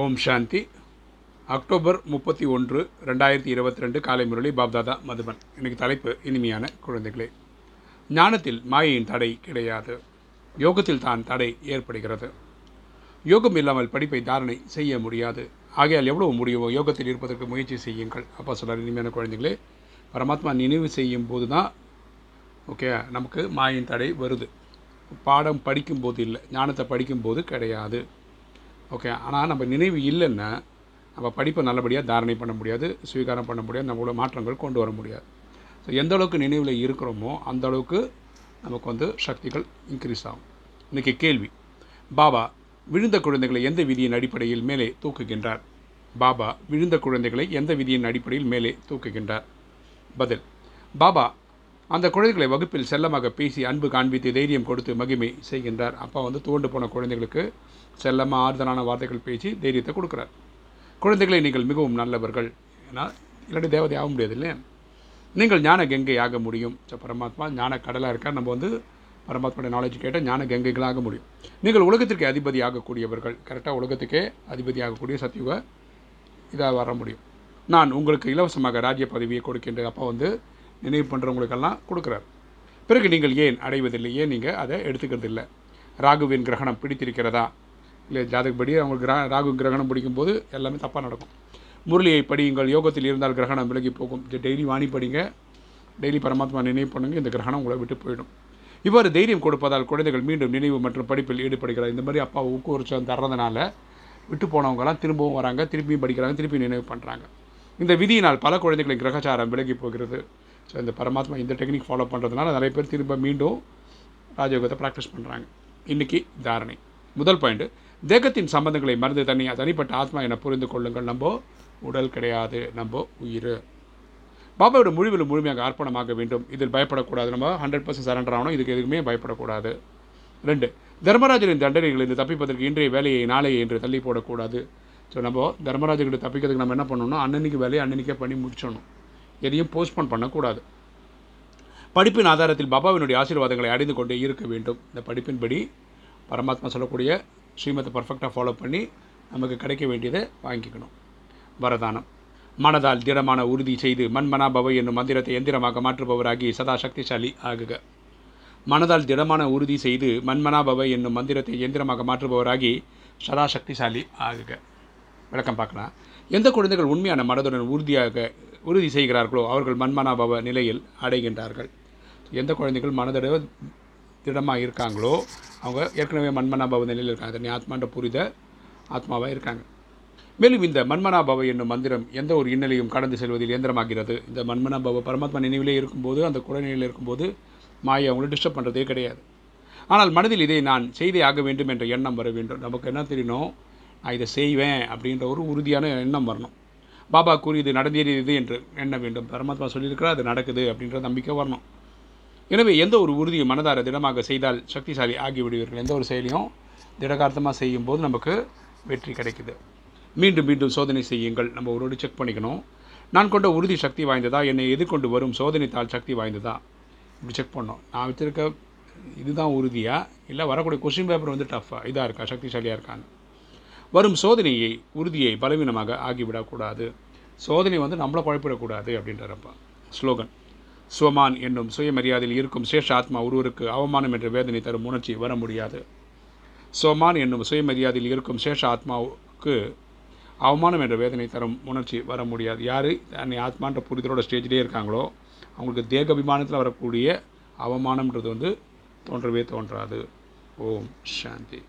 ஓம் சாந்தி. October முப்பத்தி ஒன்று ரெண்டாயிரத்தி இருபத்தி ரெண்டு காலை முரளி பாப்தாதா மதுபன். இன்னைக்கு தலைப்பு இனிமையான குழந்தைகளே. ஞானத்தில் மாயையின் தடை கிடையாது. யோகத்தில் தான் தடை ஏற்படுகிறது. யோகம் இல்லாமல் படிப்பை தாரணை செய்ய முடியாது. ஆகையால் எவ்வளவு முடியுமோ யோகத்தில் இருப்பதற்கு முயற்சி செய்யுங்கள். அப்போ சொல்கிறார் இனிமையான குழந்தைகளே பரமாத்மா நினைவு செய்யும் போது தான் ஓகே நமக்கு மாயின் தடை வருது. பாடம் படிக்கும்போது இல்லை ஞானத்தை படிக்கும்போது கிடையாது. ஓகே ஆனால் நம்ம நினைவு இல்லைன்னா நம்ம படிப்பை நல்லபடியாக தாரணை பண்ண முடியாது ஸ்வீகாரம் பண்ண முடியாது நம்மளோட மாற்றங்கள் கொண்டு வர முடியாது. ஸோ எந்த அளவுக்கு நினைவில் இருக்கிறோமோ அந்த அளவுக்கு நமக்கு வந்து சக்திகள் இன்க்ரீஸ் ஆகும். இன்றைக்கி கேள்வி. பாபா விழுந்த குழந்தைகளை எந்த விதியின் அடிப்படையில் மேலே தூக்குகின்றார்? பாபா விழுந்த குழந்தைகளை எந்த விதியின் அடிப்படையில் மேலே தூக்குகின்றார்? பதில். பாபா அந்த குழந்தைகளை வகுப்பில் செல்லமாக பேசி அன்பு காண்பித்து தைரியம் கொடுத்து மகிமை செய்கின்றார். அப்பா வந்து தோண்டு போன குழந்தைகளுக்கு செல்லமாக ஆறுதலான வார்த்தைகள் பேசி தைரியத்தை கொடுக்குறார். குழந்தைகளை நீங்கள் மிகவும் நல்லவர்கள் ஏன்னா இல்லாட்டி தேவதை ஆக முடியாது இல்லையா நீங்கள் ஞான கங்கை ஆக முடியும். ஸோ பரமாத்மா ஞான கடலாக இருக்கார். நம்ம வந்து பரமாத்மாவோட நாலேஜ் கேட்டால் ஞான கங்கைகளாக முடியும். நீங்கள் உலகத்திற்கு அதிபதி ஆகக்கூடியவர்கள். கரெக்டாக உலகத்துக்கே அதிபதி ஆகக்கூடிய சத்தியுக இதாக வர முடியும். நான் உங்களுக்கு இலவசமாக ராஜ்ய பதவியை கொடுக்கின்ற அப்போ வந்து நினைவு பண்ணுறவங்களுக்கெல்லாம் கொடுக்குறார். பிறகு நீங்கள் ஏன் அடைவதில்லை? ஏன் நீங்கள் அதை எடுத்துக்கிறது இல்லை ராகுவின் கிரகணம் பிடித்திருக்கிறதா? இல்லை ஜாதகப்படி அவங்களுக்கு கிரக ராகு கிரகணம் பிடிக்கும்போது எல்லாமே தப்பாக நடக்கும். முரளியை படியுங்கள். யோகத்தில் இருந்தால் கிரகணம் விலகி போகும். டெய்லி வாணி படிங்க. டெய்லி பரமாத்மா நினைவு பண்ணுங்க. இந்த கிரகணம் உங்களை விட்டு போயிடும். இவ்வாறு தைரியம் கொடுப்பதால் குழந்தைகள் மீண்டும் நினைவு மற்றும் படிப்பில் ஈடுபடுகிறார். இந்த மாதிரி அப்பா ஊக்குவிச்சம் தர்றதுனால விட்டு போனவங்கலாம் திரும்பவும் வராங்க. திருப்பியும் படிக்கிறாங்க. திருப்பி நினைவு பண்ணுறாங்க இந்த விதியினால் பல குழந்தைகளின் கிரகச்சாரம் விலகி போகிறது. ஸோ இந்த பரமாத்மா இந்த டெக்னிக் ஃபாலோ பண்ணுறதுனால நிறைய பேர் திரும்ப மீண்டும் ராஜயோகத்தை ப்ராக்டிஸ் பண்ணுறாங்க இன்றைக்கி தாரணை. முதல் பாயிண்ட்டு தேகத்தின் சம்பந்தங்களை மறந்து தனி தனிப்பட்ட ஆத்மா என புரிந்து கொள்ளுங்கள். நம்ம உடல் கிடையாது நம்ம உயிர். பாபாவோட முழுவில் முழுமையாக அர்ப்பணமாக வேண்டும். இதில் பயப்படக்கூடாது. நம்ம ஹண்ட்ரட் பர்சன்ட் சரண்டர் ஆகணும். இதுக்கு எதுவுமே பயப்படக்கூடாது. ரெண்டு தர்மராஜரின் தண்டனைகளிலிருந்து தப்பிப்பதற்கு இன்றைய வேலையை நாளையை என்று தள்ளி போடக்கூடாது. ஸோ நம்ம தர்மராஜர்கிட்ட தப்பிக்கிறதுக்கு நம்ம என்ன பண்ணணும்னா அன்னன்னைக்கு வேலையை அன்னன்னைக்கே பண்ணி முடிச்சிடணும். எதையும் போஸ்ட்போன் பண்ணக்கூடாது. படிப்பின் ஆதாரத்தில் பாபாவினுடைய ஆசீர்வாதங்களை அடைந்து கொண்டே இருக்க வேண்டும். இந்த படிப்பின்படி பரமாத்மா சொல்லக்கூடிய ஸ்ரீமத்தை பர்ஃபெக்டாக ஃபாலோ பண்ணி நமக்கு கிடைக்க வேண்டியதை வாங்கிக்கணும். வரதானம். மனதால் திடமான உறுதி செய்து மண்மனா பவ என்னும் மந்திரத்தை எந்திரமாக மாற்றுபவராகி சதா சக்திசாலி ஆகுக. மனதால் திடமான உறுதி செய்து மண்மனா பவ என்னும் மந்திரத்தை எந்திரமாக மாற்றுபவராகி சதா சக்திசாலி ஆகுக. விளக்கம் பார்க்கலாம். எந்த குழந்தைகள் உண்மையான மனதுடன் உறுதியாக உறுதி செய்கிறார்களோ அவர்கள் மண்மனாபவ நிலையில் அடைகின்றார்கள். எந்த குழந்தைகள் மனதோட திடமாக இருக்காங்களோ அவங்க ஏற்கனவே மண்மனாபவ நிலையில் இருக்காங்க. தண்ணி ஆத்மான்ற புரித ஆத்மாவாக இருக்காங்க. மேலும் இந்த மண்மனாபவ என்னும் மந்திரம் எந்த ஒரு இன்னலையும் கடந்து செல்வதில் இயந்திரமாகிறது. இந்த மண்மனாபவ பரமாத்மா நினைவிலே இருக்கும்போது அந்த குழந்தையில் இருக்கும்போது மாயை அவங்கள டிஸ்டர்ப் பண்ணுறதே கிடையாது. ஆனால் மனதில் இதை நான் செய்தே ஆக வேண்டும் என்ற எண்ணம் வர வேண்டும். நமக்கு என்ன தெரியணும் நான் இதை செய்வேன் அப்படின்ற ஒரு உறுதியான எண்ணம் வரணும். பாபா கூறியது நடந்தேறியது என்று எண்ண வேண்டும். பரமாத்மா சொல்லியிருக்கிறார் அது நடக்குது அப்படின்ற நம்பிக்கை வரணும். எனவே எந்த ஒரு உறுதியை மனதார திடமாக செய்தால் சக்திசாலி ஆகிவிடுவீர்கள்? எந்த ஒரு செயலையும் திடகார்த்தமாக செய்யும்போது நமக்கு வெற்றி கிடைக்குது. மீண்டும் மீண்டும் சோதனை செய்யுங்கள். நம்ம ஒருவரோடு செக் பண்ணிக்கணும். நான் கொண்ட உறுதி சக்தி வாய்ந்ததா? என்னை எதிர்கொண்டு வரும் சோதனைத்தால் சக்தி வாய்ந்ததா? இப்படி செக் பண்ணோம் நான் வச்சுருக்க இதுதான் உறுதியாக இல்லை வரக்கூடிய கொஸ்டின் பேப்பர் வந்து டஃப்பாக இதாக இருக்கா? சக்திசாலியாக இருக்கான்னு. வரும் சோதனையை உறுதியை பலவீனமாக ஆகிவிடக்கூடாது. சோதனை வந்து நம்மளை குழப்பிடக்கூடாது அப்படின்றப்பா. ஸ்லோகன். சுவமான் என்னும் சுயமரியாதையில் இருக்கும் சேஷ ஆத்மா ஒருவருக்கு அவமானம் என்ற வேதனை தரும் உணர்ச்சி வர முடியாது. சோமான் என்னும் சுயமரியாதையில் இருக்கும் சேஷ ஆத்மாவுக்கு அவமானம் என்ற வேதனை தரும் உணர்ச்சி வர முடியாது. யார்? தன்னை ஆத்மான்ற புரிதலோட ஸ்டேஜ்லேயே இருக்காங்களோ அவங்களுக்கு தேக அபிமானத்தில் வரக்கூடிய அவமானம்ன்றது வந்து தோன்றவே தோன்றாது. ஓம் சாந்தி.